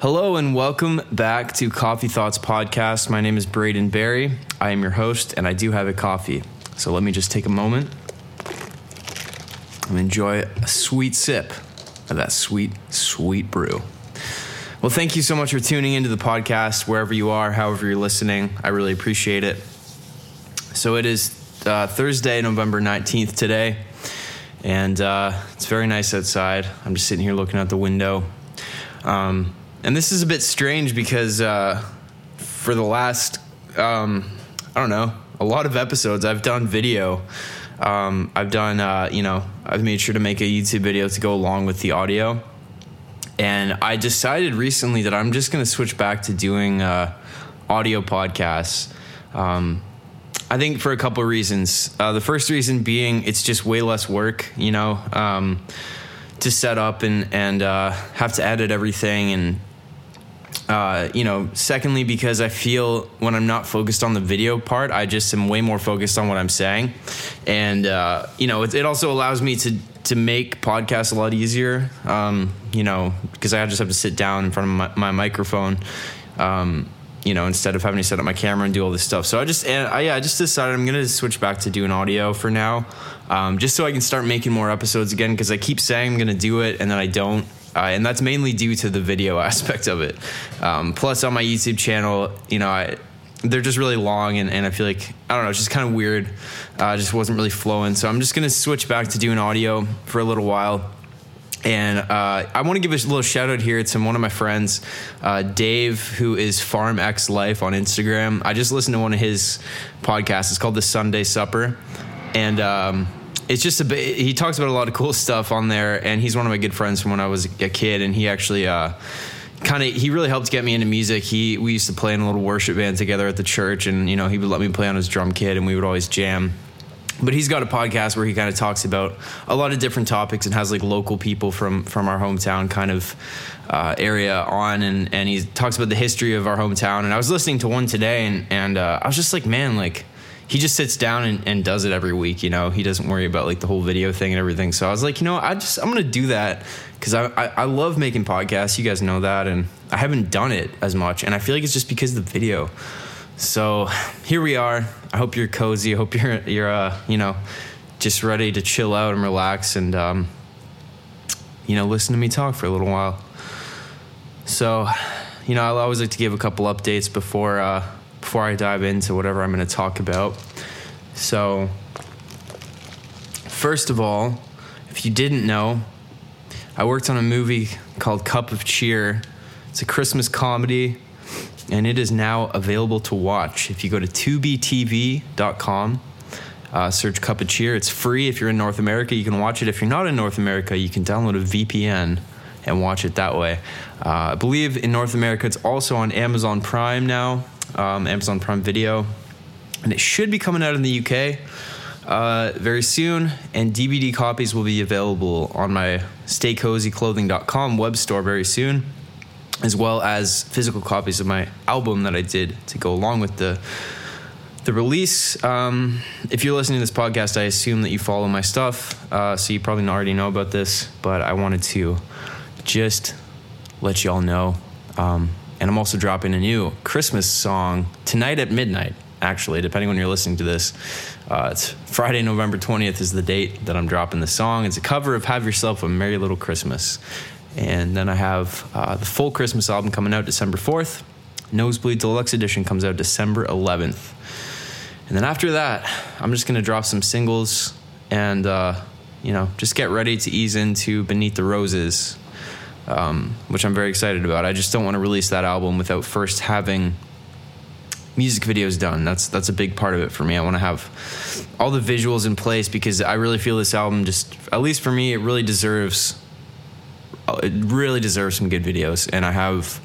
Hello and welcome back to Coffee Thoughts Podcast. My name is Braden Barrie. I am your host, and I do have a coffee. So let me just take a moment and enjoy a sweet sip of that sweet, sweet brew. Well, thank you so much for tuning into the podcast, wherever you are, however you're listening. I really appreciate it. So it is uh, Thursday, November 19th today, and uh, it's very nice outside. I'm just sitting here looking out the window. Um, and this is a bit strange because uh, for the last, um, I don't know, a lot of episodes, I've done video. Um, I've done, uh, you know, I've made sure to make a YouTube video to go along with the audio. And I decided recently that I'm just going to switch back to doing uh, audio podcasts. Um, I think for a couple of reasons. Uh, the first reason being it's just way less work, you know, um, to set up and and uh, have to edit everything and uh, you know, secondly, because I feel when I'm not focused on the video part, I just am way more focused on what I'm saying, and uh, you know, it, it, also allows me to to make podcasts a lot easier. Um, you know, because I just have to sit down in front of my, my microphone. Um, you know, instead of having to set up my camera and do all this stuff. So I just, and I, yeah, I just decided I'm gonna switch back to doing audio for now, um, just so I can start making more episodes again. Because I keep saying I'm gonna do it and then I don't. Uh, and that's mainly due to the video aspect of it. Um, plus, on my YouTube channel, you know, I, they're just really long, and, and I feel like I don't know, it's just kind of weird. Uh, just wasn't really flowing, so I'm just gonna switch back to doing audio for a little while. And uh, I want to give a little shout out here to one of my friends, uh, Dave, who is Farm X Life on Instagram. I just listened to one of his podcasts. It's called The Sunday Supper, and um, it's just a bit, he talks about a lot of cool stuff on there and he's one of my good friends from when I was a kid and he actually uh, kind of he really helped get me into music he we used to play in a little worship band together at the church and you know he would let me play on his drum kit and we would always jam but he's got a podcast where he kind of talks about a lot of different topics and has like local people from from our hometown kind of uh, area on and and he talks about the history of our hometown and I was listening to one today and and uh, I was just like man like he just sits down and, and, does it every week. You know, he doesn't worry about like the whole video thing and everything. So I was like, you know, I just I'm gonna do that because I, I, I love making podcasts. You guys know that, and I haven't done it as much, and I feel like it's just because of the video. So here we are. I hope you're cozy. I hope you're you're uh, you know just ready to chill out and relax and um, you know listen to me talk for a little while. So you know I always like to give a couple updates before. Uh, before I dive into whatever I'm going to talk about. So, first of all, if you didn't know, I worked on a movie called Cup of Cheer. It's a Christmas comedy, and it is now available to watch. If you go to tubitv.com, uh, search Cup of Cheer. It's free if you're in North America. You can watch it. If you're not in North America, you can download a VPN and watch it that way. Uh, I believe in North America, it's also on Amazon Prime now um, Amazon Prime Video, and it should be coming out in the UK uh, very soon. And DVD copies will be available on my StayCozyClothing.com web store very soon, as well as physical copies of my album that I did to go along with the the release. Um, if you're listening to this podcast, I assume that you follow my stuff, uh, so you probably already know about this. But I wanted to just let y'all know. Um, and I'm also dropping a new Christmas song tonight at midnight, actually, depending when you're listening to this. Uh, it's Friday, November 20th is the date that I'm dropping the song. It's a cover of Have Yourself a Merry Little Christmas. And then I have uh, the full Christmas album coming out December 4th. Nosebleed Deluxe Edition comes out December 11th. And then after that, I'm just going to drop some singles and, uh, you know, just get ready to ease into Beneath the Roses, um, which I'm very excited about. I just don't want to release that album without first having music videos done. That's that's a big part of it for me. I want to have all the visuals in place because I really feel this album just at least for me it really deserves it really deserves some good videos and I have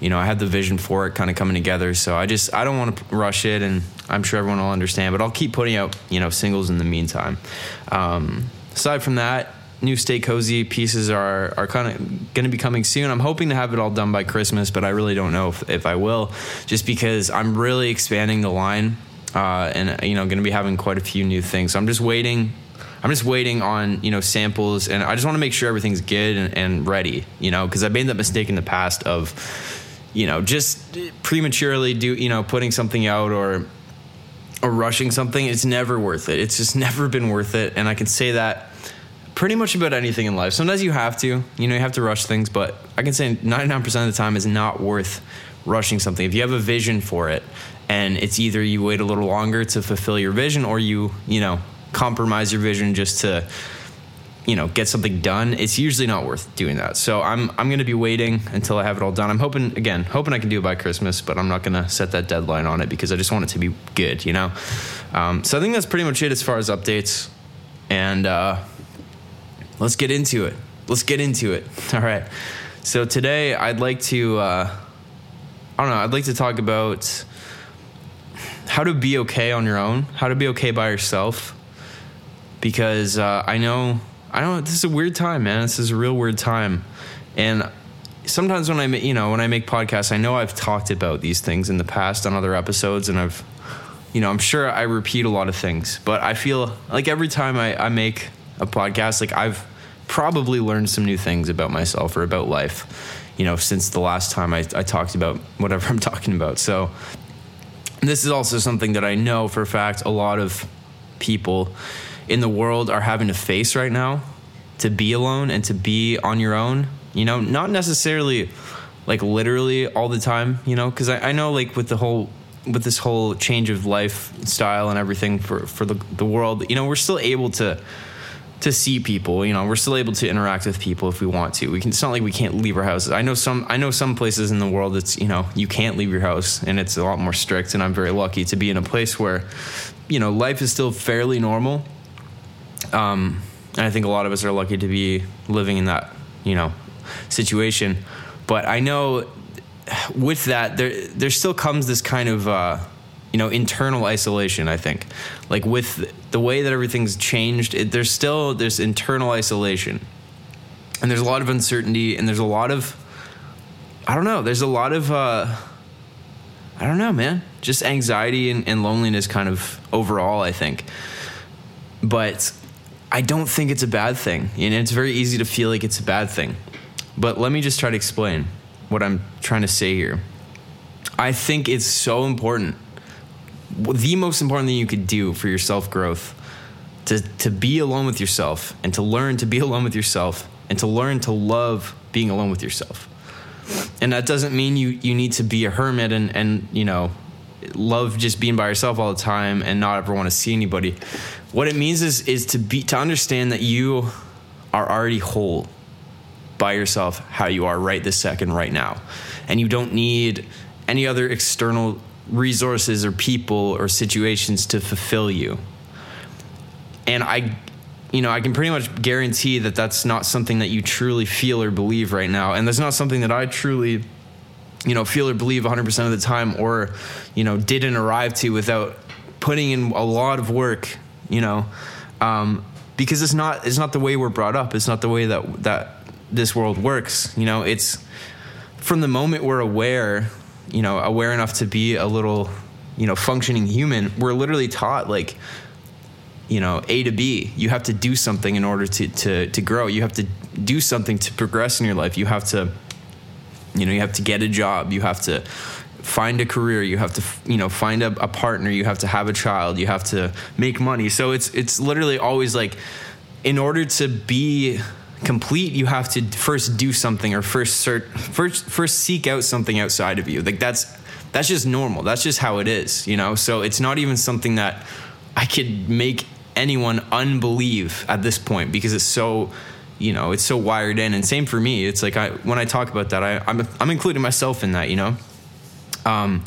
you know, I had the vision for it kind of coming together. So I just I don't want to rush it and I'm sure everyone will understand, but I'll keep putting out, you know, singles in the meantime. Um, aside from that, new Stay Cozy pieces are are kind of going to be coming soon. I'm hoping to have it all done by Christmas, but I really don't know if, if I will, just because I'm really expanding the line. uh, and you know, going to be having quite a few new things. So I'm just waiting. I'm just waiting on you know samples, and I just want to make sure everything's good and, and ready. You know, because I made that mistake in the past of you know just prematurely do you know putting something out or or rushing something. It's never worth it. It's just never been worth it, and I can say that pretty much about anything in life. Sometimes you have to, you know, you have to rush things, but I can say 99% of the time is not worth rushing something. If you have a vision for it and it's either you wait a little longer to fulfill your vision or you, you know, compromise your vision just to you know, get something done, it's usually not worth doing that. So I'm I'm going to be waiting until I have it all done. I'm hoping again, hoping I can do it by Christmas, but I'm not going to set that deadline on it because I just want it to be good, you know. Um, so I think that's pretty much it as far as updates, and uh, let's get into it. Let's get into it. All right. So today I'd like to, uh, I don't know, I'd like to talk about how to be okay on your own, how to be okay by yourself. Because uh, I know, I know this is a weird time, man. This is a real weird time. And sometimes when I, you know, when I make podcasts, I know I've talked about these things in the past on other episodes and I've, you know, I'm sure I repeat a lot of things, but I feel like every time I, I make a podcast, like I've probably learned some new things about myself or about life, you know, since the last time I, I talked about whatever I'm talking about. So, this is also something that I know for a fact a lot of people in the world are having to face right now to be alone and to be on your own, you know, not necessarily like literally all the time, you know, because I, I know like with the whole with this whole change of lifestyle and everything for for the, the world, you know, we're still able to to see people. You know, we're still able to interact with people if we want to. We can. It's not like we can't leave our houses. I know some. I know some places in the world that's you know you can't leave your house and it's a lot more strict. And I'm very lucky to be in a place where, you know, life is still fairly normal. Um, and I think a lot of us are lucky to be living in that you know situation. But I know with that there there still comes this kind of. Uh, you know internal isolation i think like with the way that everything's changed it, there's still there's internal isolation and there's a lot of uncertainty and there's a lot of i don't know there's a lot of uh i don't know man just anxiety and, and loneliness kind of overall i think but i don't think it's a bad thing and it's very easy to feel like it's a bad thing but let me just try to explain what i'm trying to say here i think it's so important the most important thing you could do for your self growth to, to be alone with yourself and to learn to be alone with yourself and to learn to love being alone with yourself. And that doesn't mean you, you need to be a hermit and, and, you know, love just being by yourself all the time and not ever want to see anybody. What it means is, is to be, to understand that you are already whole by yourself, how you are right this second, right now. And you don't need any other external resources or people or situations to fulfill you. And I you know, I can pretty much guarantee that that's not something that you truly feel or believe right now. And that's not something that I truly, you know, feel or believe 100% of the time or, you know, didn't arrive to without putting in a lot of work, you know, um, because it's not, it's not the way we're brought up. It's not the way that, that this world works. You know, it's from the moment we're aware you know aware enough to be a little you know functioning human we're literally taught like you know a to b you have to do something in order to to to grow you have to do something to progress in your life you have to you know you have to get a job you have to find a career you have to you know find a, a partner you have to have a child you have to make money so it's it's literally always like in order to be complete, you have to first do something or first search, first first seek out something outside of you. Like that's that's just normal. That's just how it is, you know. So it's not even something that I could make anyone unbelieve at this point because it's so you know it's so wired in and same for me it's like i when i talk about that I, i'm i'm including myself in that you know um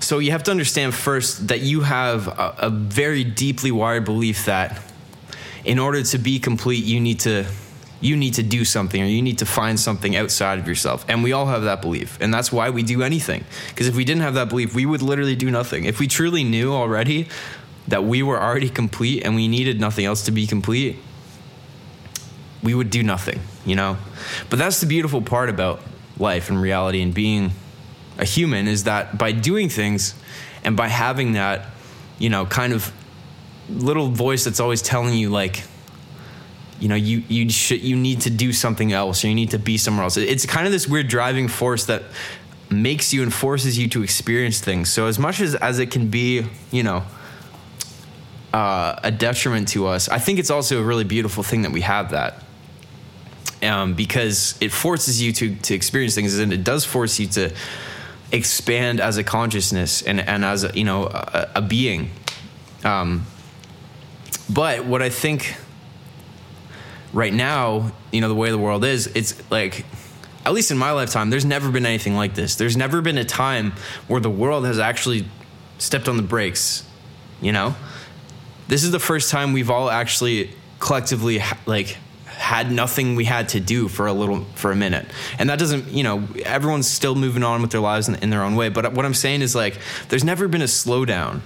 so you have to understand first that you have a, a very deeply wired belief that in order to be complete you need to you need to do something or you need to find something outside of yourself. And we all have that belief. And that's why we do anything. Because if we didn't have that belief, we would literally do nothing. If we truly knew already that we were already complete and we needed nothing else to be complete, we would do nothing, you know? But that's the beautiful part about life and reality and being a human is that by doing things and by having that you know, kind of little voice that's always telling you like you know you you should you need to do something else or you need to be somewhere else. It's kind of this weird driving force that makes you and forces you to experience things. So as much as as it can be you know uh, a detriment to us i think it's also a really beautiful thing that we have that um, because it forces you to to experience things and it does force you to expand as a consciousness and and as a, you know a, a being um, but what I think right now, you know, the way the world is, it's like, at least in my lifetime, there's never been anything like this. There's never been a time where the world has actually stepped on the brakes, you know? This is the first time we've all actually collectively, like, had nothing we had to do for a little for a minute. And that doesn't you know everyone's still moving on with their lives in, in their own way. But what i'm saying is like there's never been a slowdown.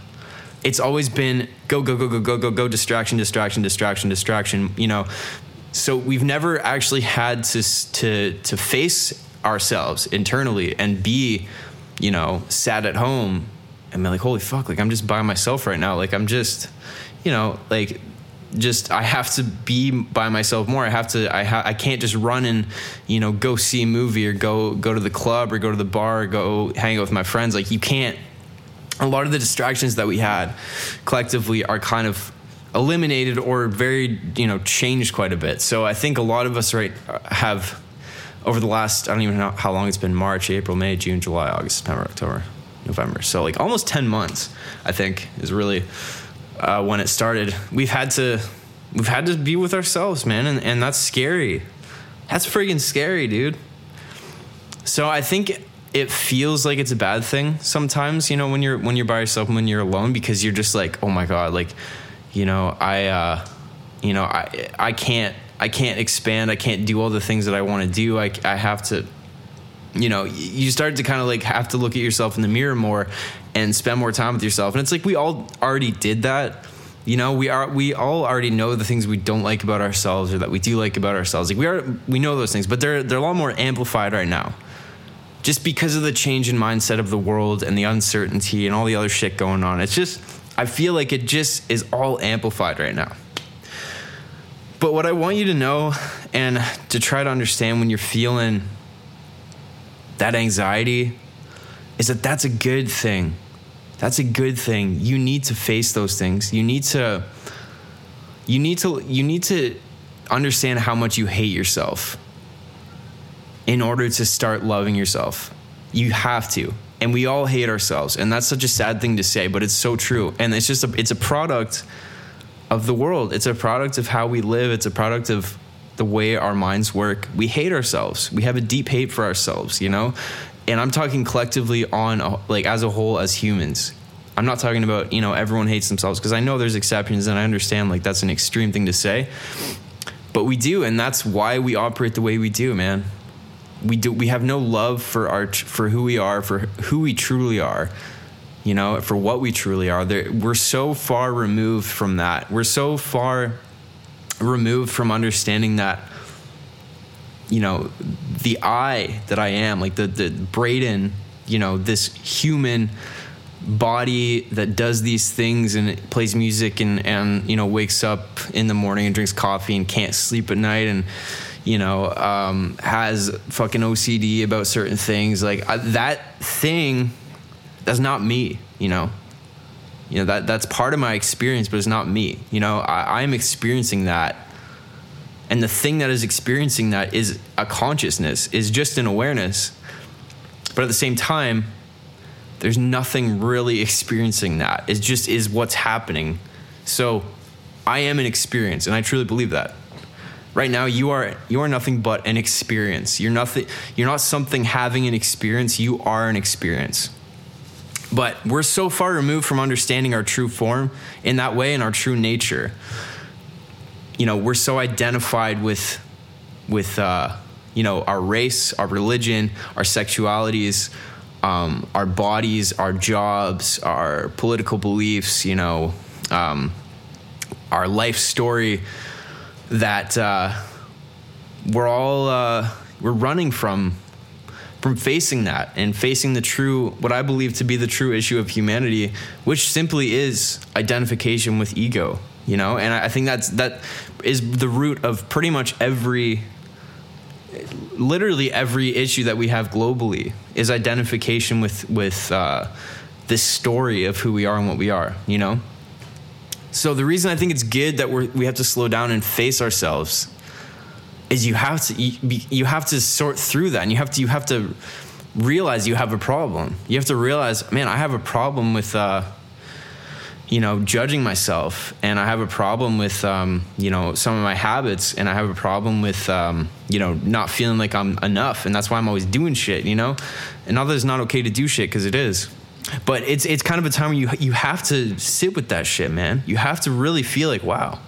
It's always been go go go go go go go distraction distraction distraction distraction you know. So we've never actually had to to to face ourselves internally and be you know sat at home and be like holy fuck like i'm just by myself right now. Like i'm just you know like just I have to be by myself more. I have to I ha- I can't just run and you know go see a movie or go go to the club or go to the bar or go hang out with my friends. Like you can't a lot of the distractions that we had collectively are kind of eliminated or very you know changed quite a bit so i think a lot of us right have over the last i don't even know how long it's been march april may june july august september october november so like almost 10 months i think is really uh, when it started. We've had to we've had to be with ourselves man and, and that's scary. That's freaking scary dude. So i think it feels like it's a bad thing sometimes, you know, when you're when you're by yourself and when you're alone because you're just like, oh my god, like, you know, I, uh, you know, I I can't I can't expand, I can't do all the things that I want to do. I I have to, you know, you start to kind of like have to look at yourself in the mirror more and spend more time with yourself. And it's like we all already did that. You know, we are we all already know the things we don't like about ourselves or that we do like about ourselves. Like we are we know those things, but they're they're a lot more amplified right now just because of the change in mindset of the world and the uncertainty and all the other shit going on. It's just, I feel like it just is all amplified right now. But what I want you to know and to try to understand when you're feeling that anxiety is that that's a good thing. That's a good thing. You need to face those things. You need to you need to you need to understand how much you hate yourself in order to start loving yourself. You have to. And we all hate ourselves. And that's such a sad thing to say, but it's so true. And it's just a it's a product of the world. It's a product of how we live. It's a product of the way our minds work. We hate ourselves. We have a deep hate for ourselves, you know? And I'm talking collectively on like as a whole as humans. I'm not talking about, you know, everyone hates themselves because I know there's exceptions and I understand like that's an extreme thing to say. But we do and that's why we operate the way we do, man we do we have no love for our for who we are for who we truly are you know for what we truly are there, we're so far removed from that we're so far removed from understanding that you know the i that i am like the the braden you know this human body that does these things and plays music and and you know wakes up in the morning and drinks coffee and can't sleep at night and you know, um, has fucking OCD about certain things. Like I, that thing, that's not me. You know, you know that that's part of my experience, but it's not me. You know, I, I'm experiencing that, and the thing that is experiencing that is a consciousness, is just an awareness. But at the same time, there's nothing really experiencing that. It just is what's happening. So I am an experience, and I truly believe that right now you are you are nothing but an experience you're nothing you're not something having an experience you are an experience but we're so far removed from understanding our true form in that way and our true nature you know we're so identified with with uh, you know our race our religion our sexualities um, our bodies our jobs our political beliefs you know um, our life story that uh, we're all uh, we're running from from facing that and facing the true, what I believe to be the true issue of humanity, which simply is identification with ego. You know, and I think that's that is the root of pretty much every literally every issue that we have globally is identification with with uh, this story of who we are and what we are. You know. So the reason I think it's good that we we have to slow down and face ourselves is you have to you, you have to sort through that and you have to you have to realize you have a problem. You have to realize, man, I have a problem with. Uh, you know, judging myself, and I have a problem with, um, you know, some of my habits, and I have a problem with, um, you know, not feeling like I'm enough, and that's why I'm always doing shit, you know. And not that it's not okay to do shit because it is, but it's it's kind of a time where you you have to sit with that shit, man. You have to really feel like, wow,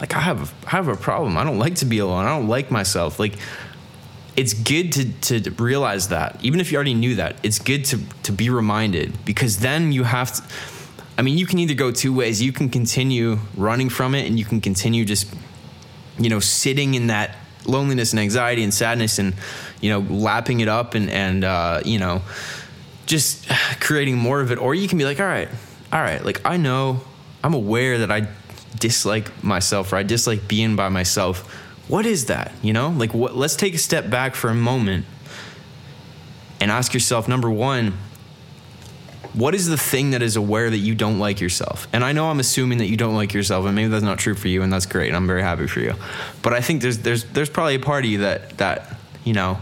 like I have I have a problem. I don't like to be alone. I don't like myself. Like it's good to to realize that, even if you already knew that. It's good to to be reminded because then you have to I mean, you can either go two ways. You can continue running from it and you can continue just, you know, sitting in that loneliness and anxiety and sadness and, you know, lapping it up and, and, uh, you know, just creating more of it. Or you can be like, all right, all right, like I know, I'm aware that I dislike myself or I dislike being by myself. What is that? You know, like what, let's take a step back for a moment and ask yourself number one, what is the thing that is aware that you don't like yourself? And I know I'm assuming that you don't like yourself, and maybe that's not true for you, and that's great. And I'm very happy for you. But I think there's there's there's probably a part of you that that you know,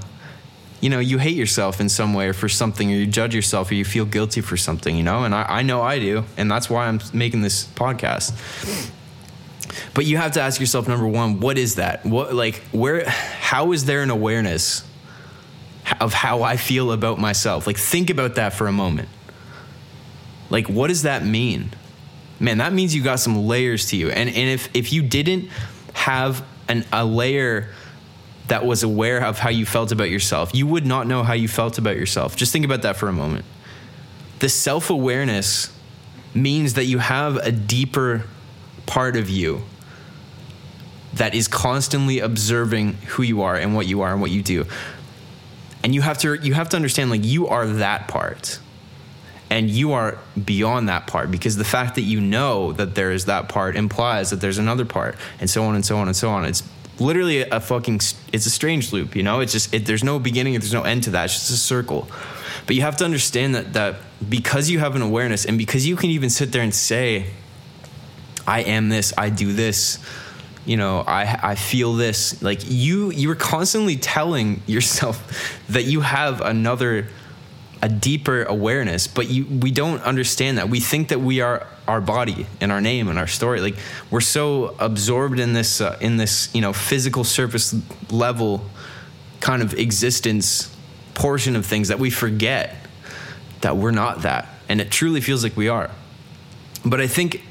you know, you hate yourself in some way or for something, or you judge yourself, or you feel guilty for something, you know. And I, I know I do, and that's why I'm making this podcast. But you have to ask yourself, number one, what is that? What like where? How is there an awareness of how I feel about myself? Like think about that for a moment like, what does that mean? Man, that means you got some layers to you. And, and if, if you didn't have an, a layer that was aware of how you felt about yourself, you would not know how you felt about yourself. Just think about that for a moment. The self awareness means that you have a deeper part of you that is constantly observing who you are and what you are and what you do. And you have to you have to understand like you are that part and you are beyond that part because the fact that you know that there is that part implies that there's another part and so on and so on and so on. It's literally a fucking it's a strange loop you know? It's just it, there's no beginning there's no end to that. It's just a circle. But you have to understand that that because you have an awareness and because you can even sit there and say i am this i do this you know i i feel this like you you're constantly telling yourself that you have another a deeper awareness but you we don't understand that. We think that we are our body and our name and our story. Like we're so absorbed in this uh, in this you know physical surface level kind of existence portion of things that we forget that we're not that. And it truly feels like we are. But i think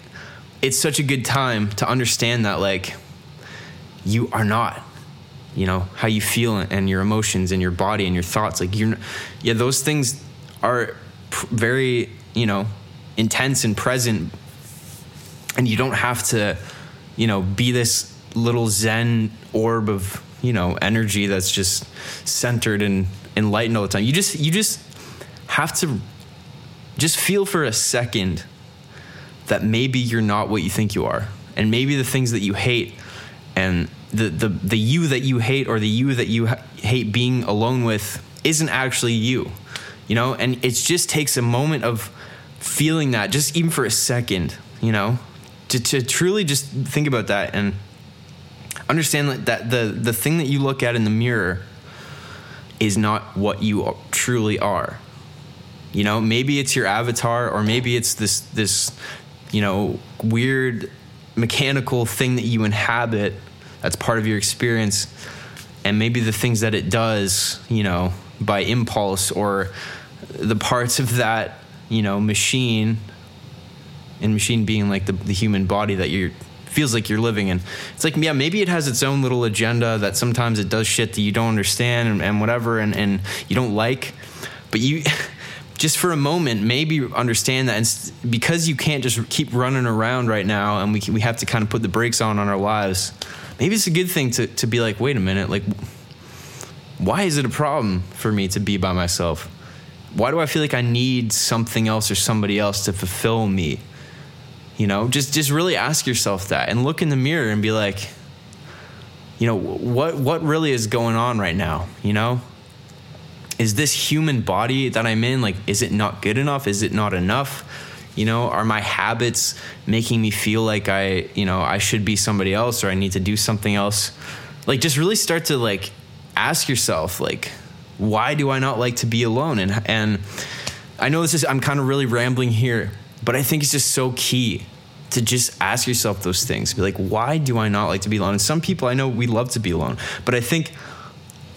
it's such a good time to understand that like you are not you know how you feel and your emotions and your body and your thoughts. Like you're yeah those things are very you know intense and present. And you don't have to you know be this little zen orb of you know energy that's just centered and enlightened all the time. You just you just have to just feel for a second that maybe you're not what you think you are. And maybe the things that you hate and the the the you that you hate or the you that you ha- hate being alone with isn't actually you you know? And it just takes a moment of feeling that just even for a second you know? To, to truly just think about that and understand that, that the the thing that you look at in the mirror is not what you truly are. You know maybe it's your avatar or maybe it's this this you know weird mechanical thing that you inhabit that's part of your experience. And maybe the things that it does you know by impulse or the parts of that you know machine and machine being like the, the human body that you feels like you're living in. It's like yeah maybe it has its own little agenda that sometimes it does shit that you don't understand and, and whatever and, and you don't like. But you just for a moment maybe understand that and because you can't just keep running around right now and we, we have to kind of put the brakes on on our lives maybe it's a good thing to, to be like, wait a minute, like, why is it a problem for me to be by myself? Why do I feel like I need something else or somebody else to fulfill me? You know, just just really ask yourself that and look in the mirror and be like, you know, what what really is going on right now, you know? Is this human body that I'm in like is it not good enough? Is it not enough? You know, are my habits making me feel like I, you know, I should be somebody else or I need to do something else? Like just really start to like ask yourself like why do I not like to be alone? And and I know this is I'm kind of really rambling here, but I think it's just so key to just ask yourself those things. Be like, why do I not like to be alone? And some people I know we love to be alone, but I think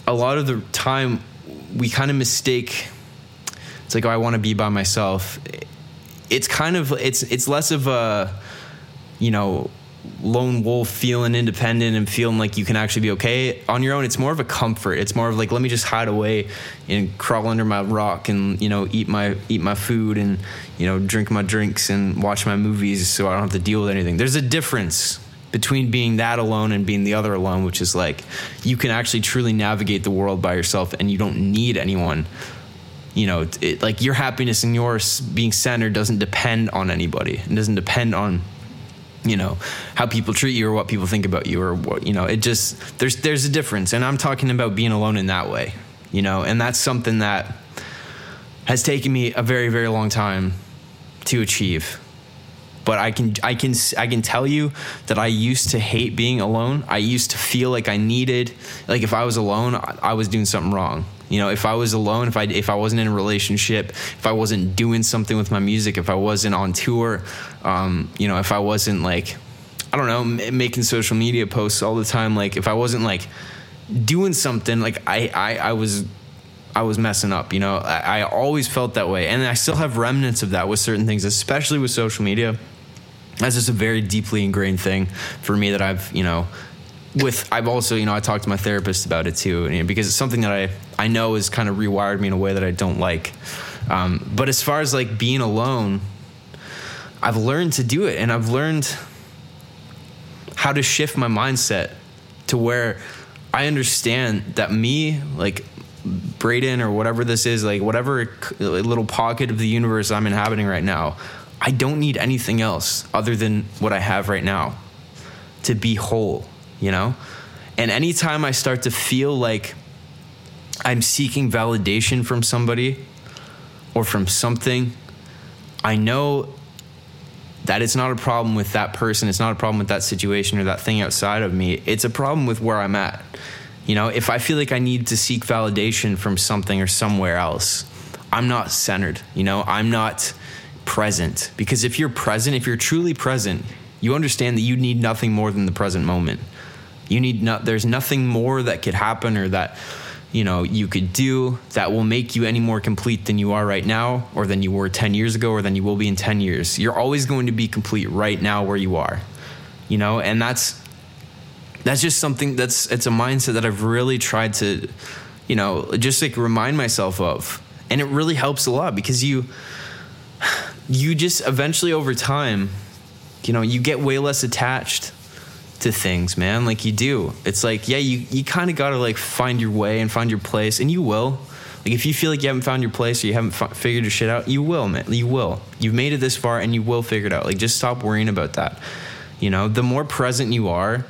a lot of the time we kind of mistake. It's like, oh, I want to be by myself. It's kind of it's it's less of a, you know, lone wolf feeling independent and feeling like you can actually be okay on your own. It's more of a comfort. It's more of like let me just hide away and crawl under my rock and you know eat my eat my food and you know drink my drinks and watch my movies so i don't have to deal with anything. There's a difference between being that alone and being the other alone which is like you can actually truly navigate the world by yourself and you don't need anyone you know it, like your happiness and yours being centered doesn't depend on anybody. It doesn't depend on you know how people treat you or what people think about you or what you know it just there's there's a difference. And i'm talking about being alone in that way you know and that's something that has taken me a very very long time to achieve. But i can i can i can tell you that i used to hate being alone. I used to feel like i needed like if i was alone i was doing something wrong you know, if I was alone, if I if I wasn't in a relationship, if I wasn't doing something with my music, if I wasn't on tour, um, you know, if I wasn't like, I don't know, m- making social media posts all the time, like if I wasn't like doing something, like I I, I was I was messing up. You know, I, I, always felt that way, and I still have remnants of that with certain things, especially with social media. That's just a very deeply ingrained thing for me that I've you know with I've also you know I talked to my therapist about it too you know, because it's something that I I know has kind of rewired me in a way that I don't like. Um, but as far as like being alone, I've learned to do it, and I've learned how to shift my mindset to where I understand that me like Braden or whatever this is like whatever little pocket of the universe I'm inhabiting right now. I don't need anything else other than what I have right now to be whole you know? And anytime I start to feel like I'm seeking validation from somebody or from something, I know that it's not a problem with that person, it's not a problem with that situation or that thing outside of me. It's a problem with where I'm at. You know, if I feel like I need to seek validation from something or somewhere else, I'm not centered. You know, I'm not present. Because if you're present, if you're truly present, you understand that you need nothing more than the present moment. You need not, there's nothing more that could happen or that, you know, you could do that will make you any more complete than you are right now or than you were 10 years ago or than you will be in 10 years. You're always going to be complete right now where you are, you know, and that's, that's just something that's, it's a mindset that I've really tried to, you know, just like remind myself of. And it really helps a lot because you, you just eventually over time, you know, you get way less attached to things, man. Like you do. It's like, yeah, you, you kind of got to like find your way and find your place, and you will. Like if you feel like you haven't found your place or you haven't f- figured your shit out, you will, man. You will. You've made it this far, and you will figure it out. Like just stop worrying about that. You know, the more present you are,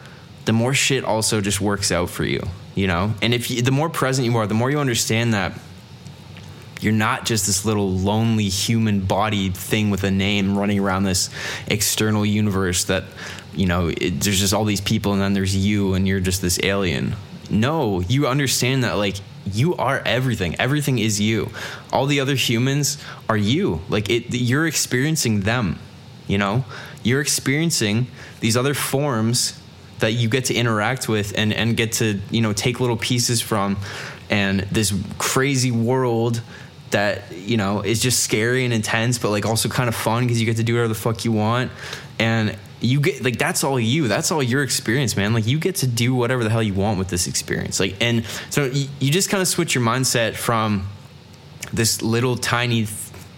the more shit also just works out for you. You know, and if you, the more present you are, the more you understand that you're not just this little lonely human body thing with a name running around this external universe that you know, it, there's just all these people and then there's you and you're just this alien. No, you understand that like you are everything. Everything is you. All the other humans are you. Like it you're experiencing them, you know? You're experiencing these other forms that you get to interact with and and get to, you know, take little pieces from and this crazy world that you know is just scary and intense but like also kind of fun because you get to do whatever the fuck you want and you get like that's all you that's all your experience man like you get to do whatever the hell you want with this experience like and so you, you just kind of switch your mindset from this little tiny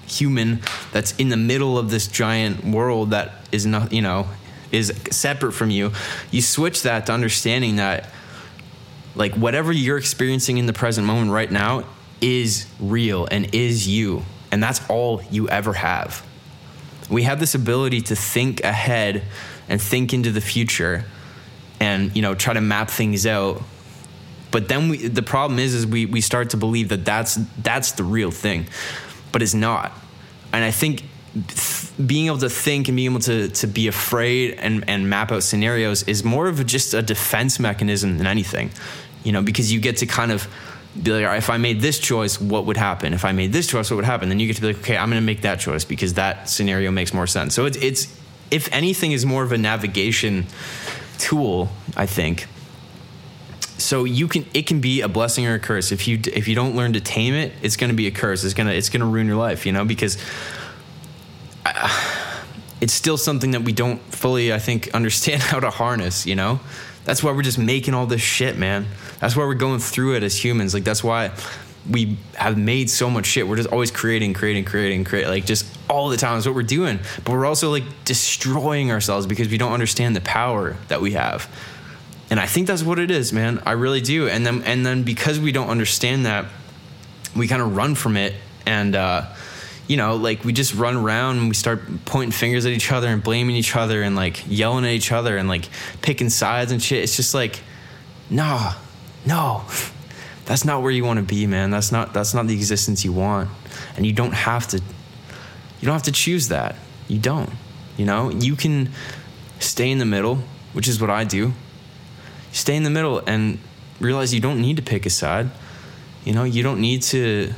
human that's in the middle of this giant world that is not you know is separate from you you switch that to understanding that Like whatever you're experiencing in the present moment right now is real and is you. And that's all you ever have. We have this ability to think ahead and think into the future and, you know, try to map things out. But then we, the problem is, is we, we start to believe that that's, that's the real thing, but it's not. And I think being able to think and being able to, to be afraid and, and map out scenarios is more of just a defense mechanism than anything, you know, because you get to kind of be like, if I made this choice, what would happen? If I made this choice, what would happen? Then you get to be like, okay, I'm going to make that choice because that scenario makes more sense. So it's, it's, if anything, is more of a navigation tool, I think. So you can, it can be a blessing or a curse. If you, if you don't learn to tame it, it's going to be a curse. It's to, it's to ruin your life, you know, because I, it's still something that we don't fully, I think, understand how to harness, you know? That's why we're just making all this shit, man. That's why we're going through it as humans. Like that's why we have made so much shit. We're just always creating, creating, creating, create like just all the time is what we're doing. But we're also like destroying ourselves because we don't understand the power that we have. And I think that's what it is, man. I really do. And then and then because we don't understand that, we kind of run from it and uh you know, like we just run around and we start pointing fingers at each other and blaming each other and like yelling at each other and like picking sides and shit. It's just like, nah, no, that's not where you want to be, man. That's not that's not the existence you want, and you don't have to. You don't have to choose that. You don't. You know, you can stay in the middle, which is what I do. Stay in the middle and realize you don't need to pick a side. You know, you don't need to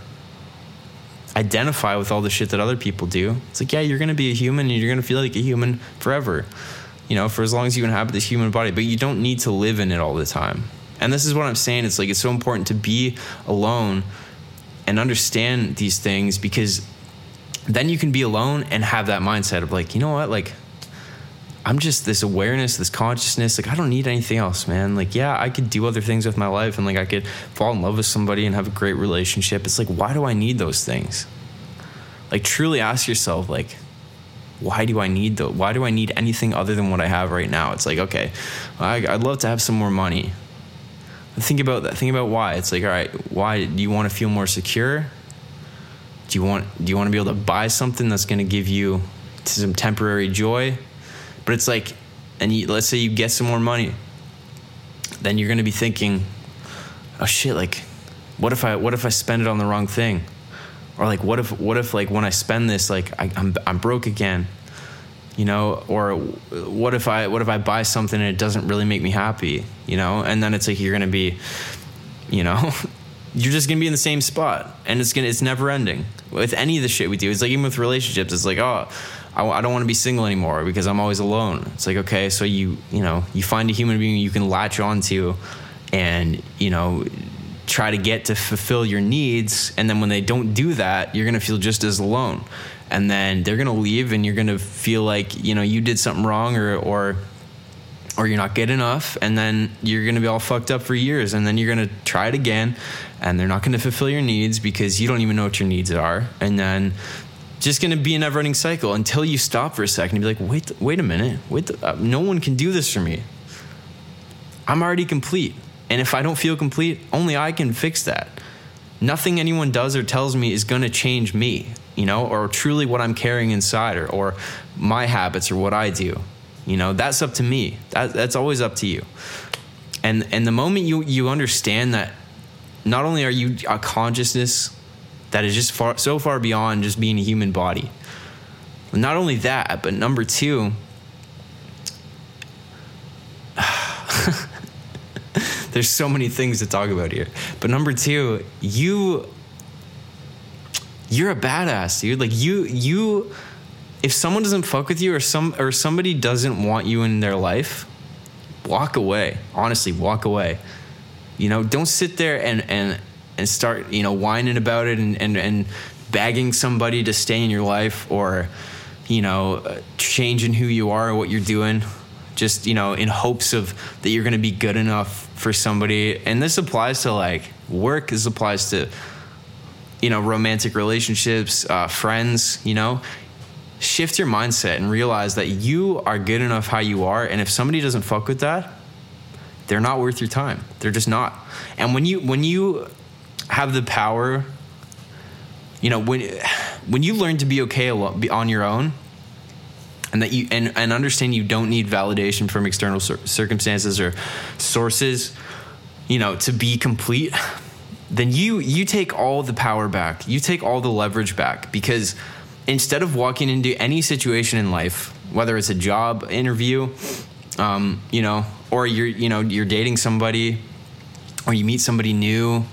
identify with all the shit that other people do. It's like, yeah, you're going to be a human and you're going to feel like a human forever, you know, for as long as you inhabit this human body, but you don't need to live in it all the time. And this is what I'm saying. It's like, it's so important to be alone and understand these things because then you can be alone and have that mindset of like, you know what, like, I'm just this awareness, this consciousness. Like, I don't need anything else, man. Like, yeah, I could do other things with my life and like I could fall in love with somebody and have a great relationship. It's like, why do I need those things? Like, truly ask yourself, like, why do I need the? Why do I need anything other than what I have right now? It's like, okay, I, I'd love to have some more money. Think about that. Think about why. It's like, all right, why do you want to feel more secure? Do you want do you want to be able to buy something that's going to give you some temporary joy? But it's like, and you, let's say you get some more money, then you're going to be thinking, oh shit, like, what if I what if I spend it on the wrong thing, or like what if what if like when I spend this like I, I'm I'm broke again, you know, or what if I what if I buy something and it doesn't really make me happy, you know, and then it's like you're to be, you know. you're just gonna be in the same spot. And it's gonna it's never ending. With any of the shit we do it's like even with relationships it's like oh I, I don't want to be single anymore because I'm always alone. It's like okay, so you you know you find a human being you can latch onto, and you know try to get to fulfill your needs, and then when they don't do that, you're gonna feel just as alone, and then they're gonna leave, and you're gonna feel like you know you did something wrong or or or you're not good enough and then you're going to be all fucked up for years and then you're going to try it again and they're not going to fulfill your needs because you don't even know what your needs are and then just going to be a never ending cycle until you stop for a second and be like, wait, wait a minute. Wait, the, uh, no one can do this for me. I'm already complete. And if I don't feel complete, only I can fix that. Nothing anyone does or tells me is going to change me, you know, or truly what I'm carrying inside or, or my habits or what I do. You know, that's up to me. That, that's always up to you. And, and the moment you, you understand that not only are you a consciousness that is just far so far beyond just being a human body. Not only that, but number two, there's so many things to talk about here. But number two, you you're a badass, dude. Like you you if someone doesn't fuck with you or some or somebody doesn't want you in their life, walk away. Honestly, walk away. You know, don't sit there and and and start you know whining about it and and, and begging somebody to stay in your life or you know uh, changing who you are or what you're doing just you know in hopes of that you're going to be good enough for somebody and this applies to like work this applies to you know romantic relationships uh, friends you know shift your mindset and realize that you are good enough how you are and if somebody doesn't fuck with that they're not worth your time. They're just not. And when you when you have the power, you know, when when you learn to be okay on your own, and that you and, and understand you don't need validation from external circumstances or sources, you know, to be complete, then you you take all the power back. You take all the leverage back because instead of walking into any situation in life, whether it's a job interview, um, you know, or you're you know you're dating somebody, or you meet somebody new,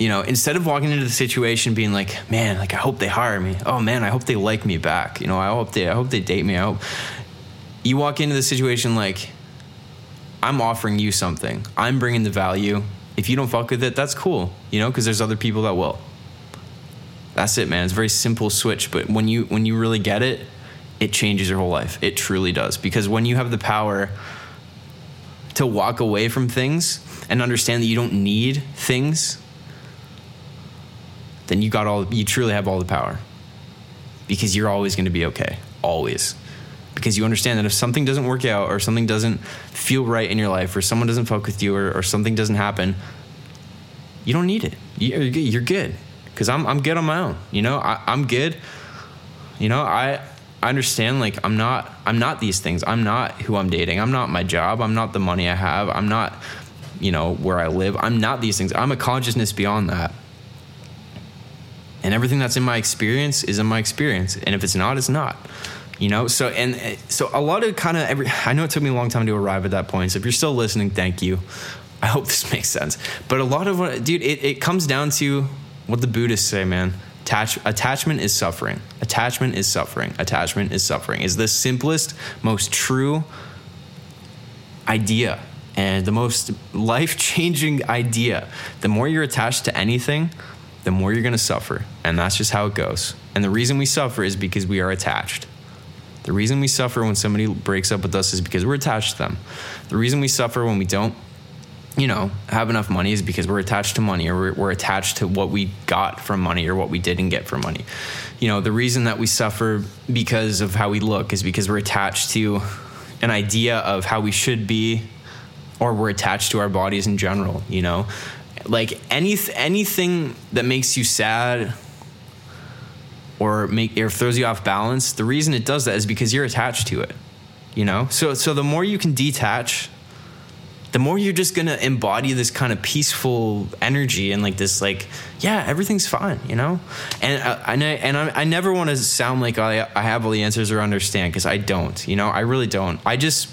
you know, instead of walking into the situation being like, man, like I hope they hire me. Oh man, I hope they like me back. You know, I hope they I hope they date me. I hope you walk into the situation like I'm offering you something. I'm bringing the value. If you don't fuck with it, that's cool. You know, because there's other people that will. That's it, man. It's a very simple switch, but when you when you really get it, it changes your whole life. It truly does. Because when you have the power to walk away from things and understand that you don't need things, then you got all you truly have all the power. Because you're always going to be okay. Always. Because you understand that if something doesn't work out or something doesn't feel right in your life or someone doesn't fuck with you or, or something doesn't happen, you don't need it. You're, you're good. Because I'm, I'm good on my own. You know, I, I'm good. You know, I I understand like I'm not I'm not these things. I'm not who I'm dating. I'm not my job. I'm not the money I have. I'm not you know where I live. I'm not these things. I'm a consciousness beyond that. And everything that's in my experience is in my experience. And if it's not, it's not. You know, so and uh, so a lot of kind of every I know it took me a long time to arrive at that point. So if you're still listening, thank you. I hope this makes sense. But a lot of what dude, it, it comes down to what the Buddhists say, man Attach, attachment is suffering. Attachment is suffering. Attachment is suffering. Is the simplest, most true idea and the most life changing idea. The more you're attached to anything, the more you're going to suffer. And that's just how it goes. And the reason we suffer is because we are attached. The reason we suffer when somebody breaks up with us is because we're attached to them. The reason we suffer when we don't you know, have enough money is because we're attached to money or we're, we're, attached to what we got from money or what we didn't get from money. You know, the reason that we suffer because of how we look is because we're attached to an idea of how we should be or we're attached to our bodies in general, you know? Like any anything that makes you sad or make or throws you off balance, the reason it does that is because you're attached to it. You know? So so the more you can detach the more you're just gonna embody this kind of peaceful energy and like this like yeah everything's fine you know and uh, I, and I, I never want to sound like I, I have all the answers or understand because I don't you know I really don't I just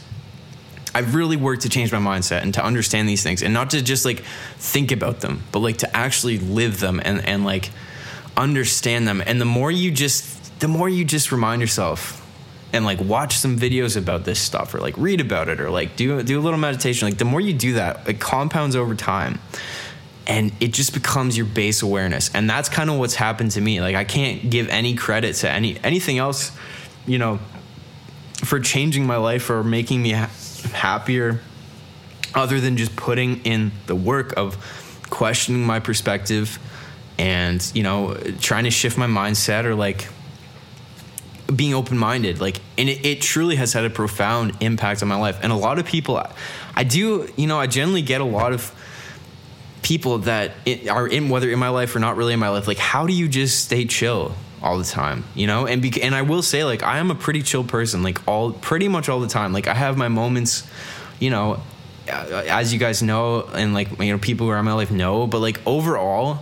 I've really worked to change my mindset and to understand these things and not to just like think about them but like to actually live them and and like understand them. And the more you just the more you just remind yourself and like watch some videos about this stuff or like read about it or like do do a little meditation like the more you do that it compounds over time and it just becomes your base awareness. And that's kind of what's happened to me. Like i can't give any credit to any anything else you know for changing my life or making me ha- happier other than just putting in the work of questioning my perspective and you know trying to shift my mindset or like being open minded. Like, and it, it, truly has had a profound impact on my life. And a lot of people, I do, you know, I generally get a lot of people that are in, whether in my life or not really in my life, like, how do you just stay chill? All the time you know? And be, and I will say like I am a pretty chill person like all pretty much all the time. Like I have my moments you know uh, as you guys know and like you know people who are in my life know but like overall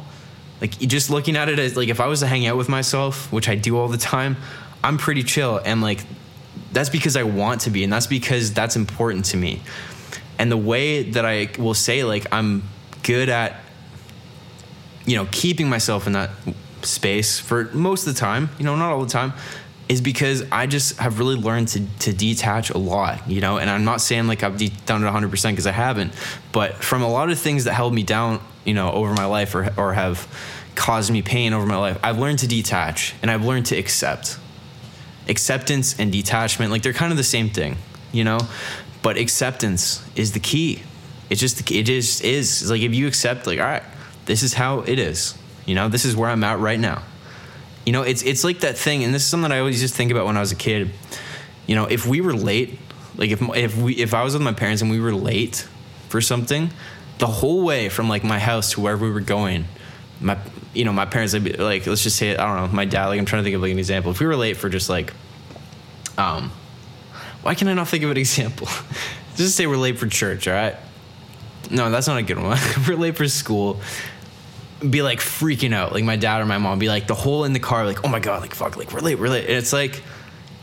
like just looking at it as like if I was to hang out with myself which I do all the time I'm pretty chill. And like that's because I want to be and that's because that's important to me. And the way that I will say like I'm good at you know keeping myself in that space for most of the time, you know, not all the time, is because I just have really learned to, to detach a lot, you know, and I'm not saying like I've de- done it 100% because I haven't, but from a lot of things that held me down, you know, over my life or, or have caused me pain over my life, I've learned to detach and I've learned to accept. Acceptance and detachment like they're kind of the same thing you know? But acceptance is the key. It's just it just is. It's like if you accept like all right this is how it is you know this is where i'm at right now you know it's it's like that thing and this is something i always just think about when i was a kid you know if we were late like if if we if i was with my parents and we were late for something, the whole way from like my house to wherever we were going, my you know my parents be like let's just say I don't know my dad like I'm trying to think of like an example. If we were late for just like, um, why can I not think of an example? just say we're late for church, all right? No, that's not a good one. we're late for school. Be like freaking out, like my dad or my mom. Be like the hole in the car, like oh my god, like fuck, like we're late, we're late. And it's like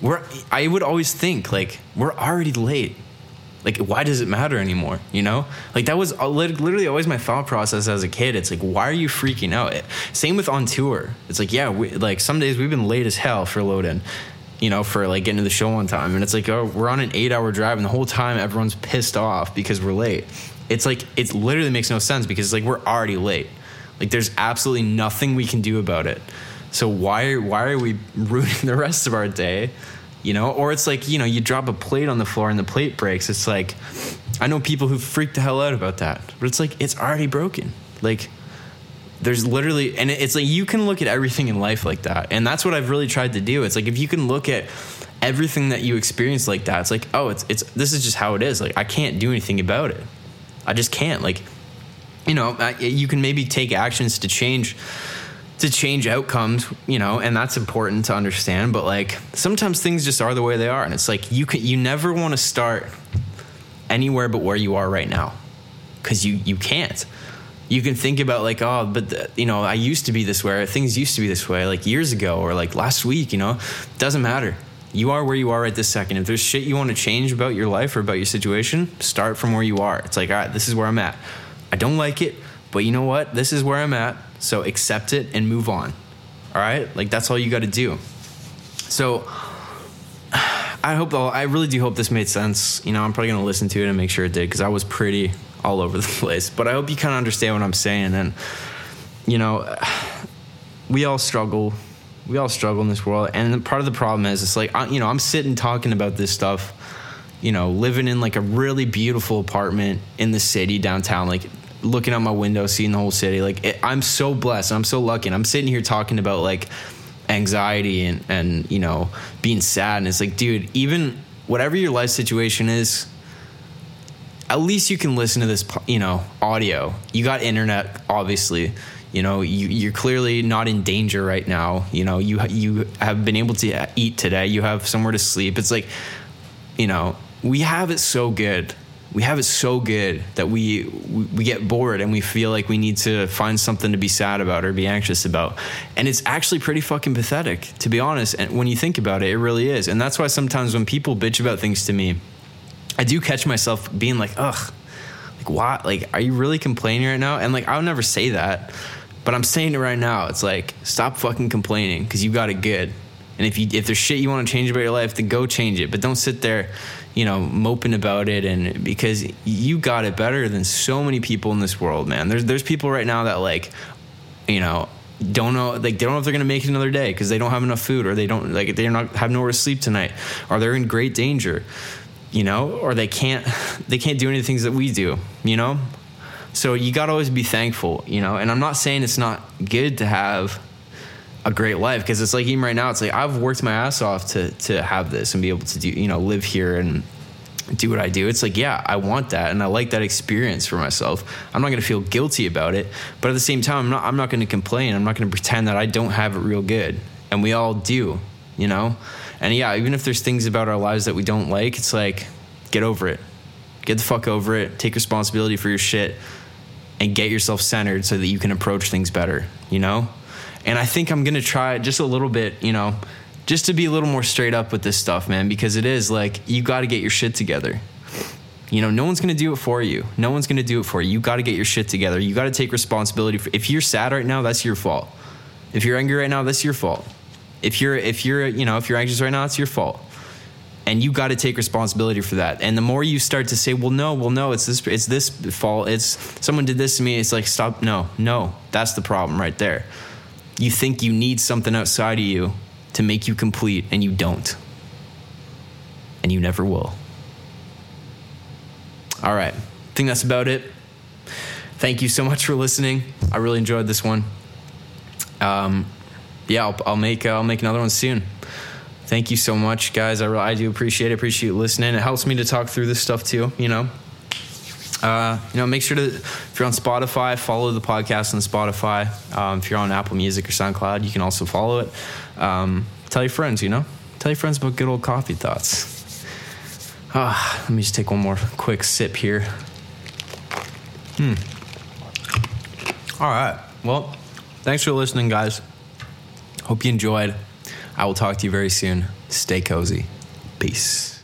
we're. I would always think like we're already late. Like why does it matter anymore you know? Like that was uh, literally always my thought process as a kid. It's like why are you freaking out? Same with on tour. It's like yeah we, like some days we've been late as hell for load in you know for like getting to the show on time. And it's like oh we're on an eight hour drive and the whole time everyone's pissed off because we're late. It's like it literally makes no sense because it's like we're already late like there's absolutely nothing we can do about it. So why why are we ruining the rest of our day? You know or it's like you know you drop a plate on the floor and the plate breaks. It's like i know people who freak the hell out about that but it's like it's already broken. Like there's literally and it's like you can look at everything in life like that. And that's what i've really tried to do. It's like if you can look at everything that you experience like that it's like oh it's it's this is just how it is. Like i can't do anything about it. I just can't. Like you know uh, you can maybe take actions to change to change outcomes, you know, and that's important to understand. But like sometimes things just are the way they are, and it's like you can you never want to start anywhere but where you are right now, because you you can't. You can think about like oh, but the, you know I used to be this way. Things used to be this way like years ago or like last week. You know, doesn't matter. You are where you are right this second. If there's shit you want to change about your life or about your situation, start from where you are. It's like all right, this is where I'm at. I don't like it, but you know what? This is where I'm at so accept it and move on. All right? Like that's all you got to do. So I hope I really do hope this made sense. You know, I'm probably going to listen to it and make sure it did cuz I was pretty all over the place. But I hope you kind of understand what I'm saying and you know, we all struggle. We all struggle in this world and part of the problem is it's like you know, I'm sitting talking about this stuff you know, living in like a really beautiful apartment in the city downtown, like looking out my window, seeing the whole city. Like it, I'm so blessed. I'm so lucky. And I'm sitting here talking about like anxiety and and you know being sad. And it's like, dude, even whatever your life situation is, at least you can listen to this. You know, audio. You got internet, obviously. You know, you, you're clearly not in danger right now. You know, you you have been able to eat today. You have somewhere to sleep. It's like, you know, we have it so good we have it so good that we we get bored and we feel like we need to find something to be sad about or be anxious about. And it's actually pretty fucking pathetic to be honest. And when you think about it it really is. And that's why sometimes when people bitch about things to me i do catch myself being like ugh like what like are you really complaining right now? And like i'll never say that but i'm saying it right now. It's like stop fucking complaining because you got it good. And if you if there's shit you want to change about your life then go change it. But don't sit there you know, moping about it and because you got it better than so many people in this world, man. There's there's people right now that like, you know, don't know like they don't know if they're gonna make it another day because they don't have enough food or they don't like they're not have nowhere to sleep tonight or they're in great danger, you know, or they can't they can't do any of the things that we do, you know. So you got to always be thankful, you know. And I'm not saying it's not good to have a great life because it's like even right now it's like I've worked my ass off to to have this and be able to do you know live here and do what I do. It's like yeah, I want that and I like that experience for myself. I'm not going to feel guilty about it, but at the same time I'm not I'm not going to complain. I'm not going to pretend that I don't have it real good. And we all do, you know? And yeah, even if there's things about our lives that we don't like, it's like get over it. Get the fuck over it. Take responsibility for your shit and get yourself centered so that you can approach things better, you know? And I think I'm going to try just a little bit, you know, just to be a little more straight up with this stuff, man, because it is like you got to get your shit together. You know, no one's going to do it for you. No one's going to do it for you. You got to get your shit together. You got to take responsibility. For, if you're sad right now, that's your fault. If you're angry right now, that's your fault. If you're if you're, you know, if you're anxious right now, it's your fault. And you got to take responsibility for that. And the more you start to say, "Well, no, well, no, it's this it's this fault. It's someone did this to me." It's like, "Stop. No. No. That's the problem right there." You think you need something outside of you to make you complete, and you don't. And you never will. All right. I think that's about it. Thank you so much for listening. I really enjoyed this one. Um, yeah, I'll, I'll make uh, I'll make another one soon. Thank you so much, guys. I, I do appreciate it. Appreciate you listening. It helps me to talk through this stuff too. You know. Uh, you know, make sure to if you're on Spotify, follow the podcast on Spotify. Um, if you're on Apple Music or SoundCloud, you can also follow it. Um, tell your friends, you know, tell your friends about good old coffee thoughts. Ah, let me just take one more quick sip here. Hmm. All right. Well, thanks for listening, guys. Hope you enjoyed. I will talk to you very soon. Stay cozy. Peace.